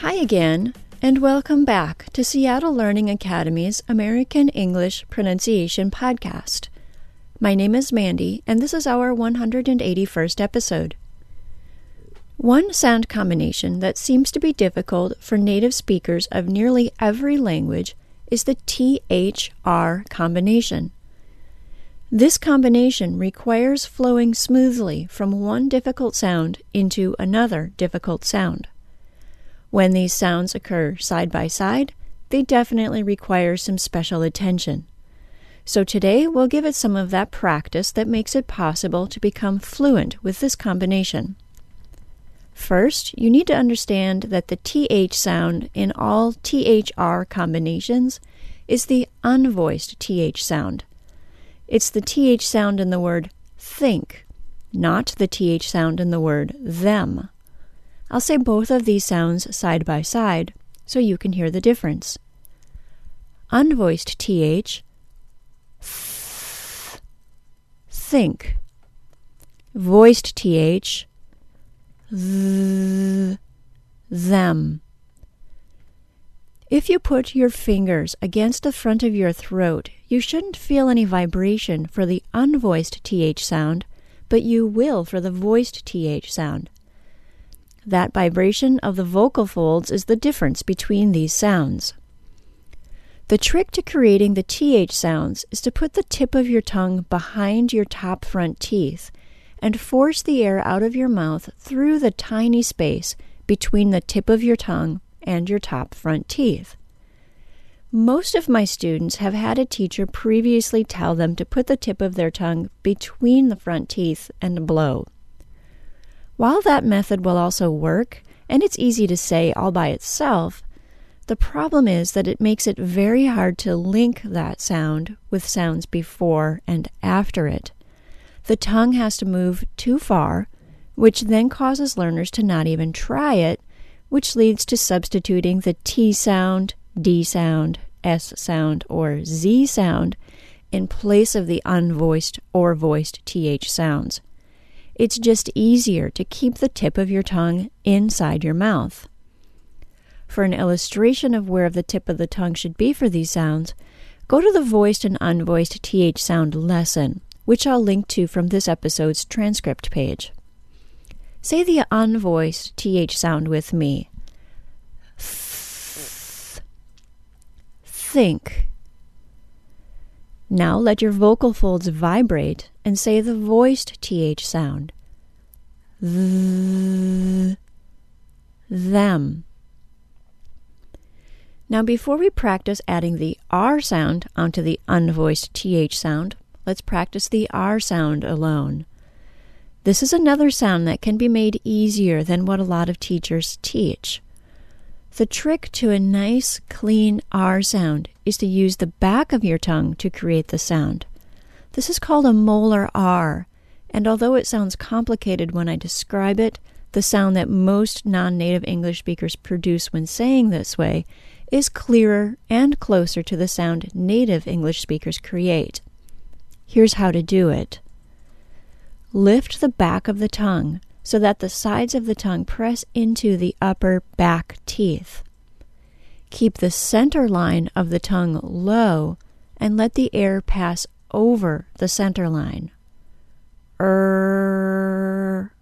Hi again, and welcome back to Seattle Learning Academy's American English Pronunciation Podcast. My name is Mandy, and this is our 181st episode. One sound combination that seems to be difficult for native speakers of nearly every language is the THR combination. This combination requires flowing smoothly from one difficult sound into another difficult sound. When these sounds occur side by side, they definitely require some special attention. So today we'll give it some of that practice that makes it possible to become fluent with this combination. First, you need to understand that the TH sound in all THR combinations is the unvoiced TH sound. It's the TH sound in the word think, not the TH sound in the word them. I'll say both of these sounds side by side so you can hear the difference. Unvoiced TH, th, think. Voiced TH, th, them. If you put your fingers against the front of your throat, you shouldn't feel any vibration for the unvoiced TH sound, but you will for the voiced TH sound. That vibration of the vocal folds is the difference between these sounds. The trick to creating the TH sounds is to put the tip of your tongue behind your top front teeth and force the air out of your mouth through the tiny space between the tip of your tongue and your top front teeth. Most of my students have had a teacher previously tell them to put the tip of their tongue between the front teeth and blow. While that method will also work, and it's easy to say all by itself, the problem is that it makes it very hard to link that sound with sounds before and after it. The tongue has to move too far, which then causes learners to not even try it, which leads to substituting the T sound, D sound, S sound, or Z sound in place of the unvoiced or voiced TH sounds. It's just easier to keep the tip of your tongue inside your mouth. For an illustration of where the tip of the tongue should be for these sounds, go to the voiced and unvoiced TH sound lesson, which I'll link to from this episode's transcript page. Say the unvoiced TH sound with me. Think. Now let your vocal folds vibrate and say the voiced TH sound. Th, them. Now, before we practice adding the R sound onto the unvoiced TH sound, let's practice the R sound alone. This is another sound that can be made easier than what a lot of teachers teach. The trick to a nice, clean R sound is to use the back of your tongue to create the sound. This is called a molar R, and although it sounds complicated when I describe it, the sound that most non native English speakers produce when saying this way is clearer and closer to the sound native English speakers create. Here's how to do it lift the back of the tongue so that the sides of the tongue press into the upper back teeth. Keep the center line of the tongue low and let the air pass over the center line. Er.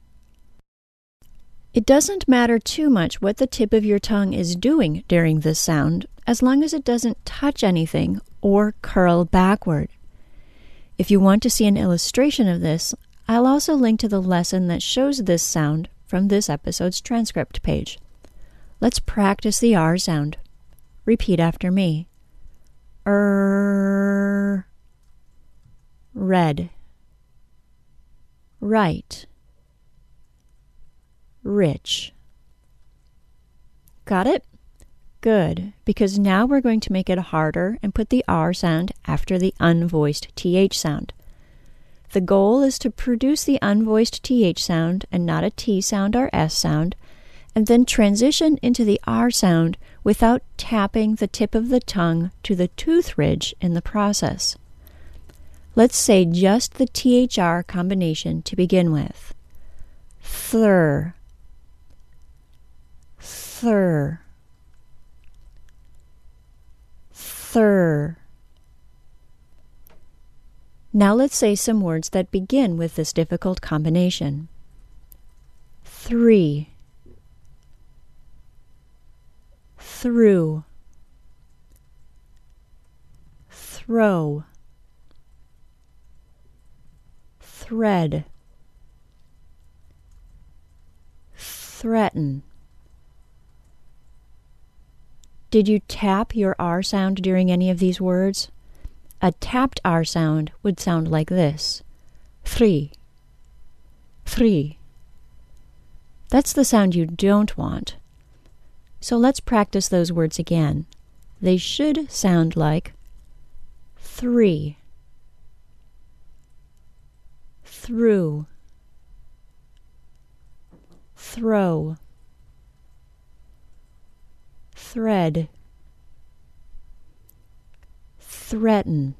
It doesn't matter too much what the tip of your tongue is doing during this sound, as long as it doesn't touch anything or curl backward. If you want to see an illustration of this, I'll also link to the lesson that shows this sound from this episode's transcript page. Let's practice the R sound. Repeat after me. Er. Red. Right. Rich. Got it? Good, because now we're going to make it harder and put the R sound after the unvoiced TH sound. The goal is to produce the unvoiced TH sound and not a T sound or S sound, and then transition into the R sound without tapping the tip of the tongue to the tooth ridge in the process. Let's say just the THR combination to begin with. Thur, thur, thur. Now let's say some words that begin with this difficult combination. Three. Through. Throw. Thread. Threaten. Did you tap your R sound during any of these words? A tapped R sound would sound like this three, three. That's the sound you don't want. So let's practice those words again. They should sound like three, through, throw, thread, threaten.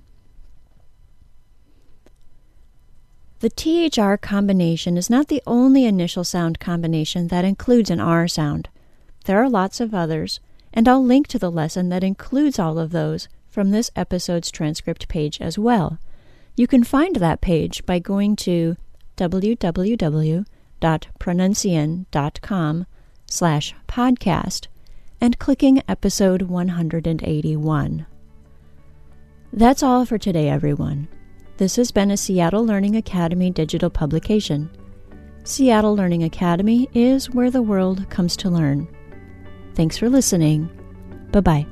The THR combination is not the only initial sound combination that includes an R sound. There are lots of others, and I'll link to the lesson that includes all of those from this episode's transcript page as well. You can find that page by going to www.pronuncian.com slash podcast and clicking episode 181. That's all for today, everyone. This has been a Seattle Learning Academy digital publication. Seattle Learning Academy is where the world comes to learn. Thanks for listening. Bye bye.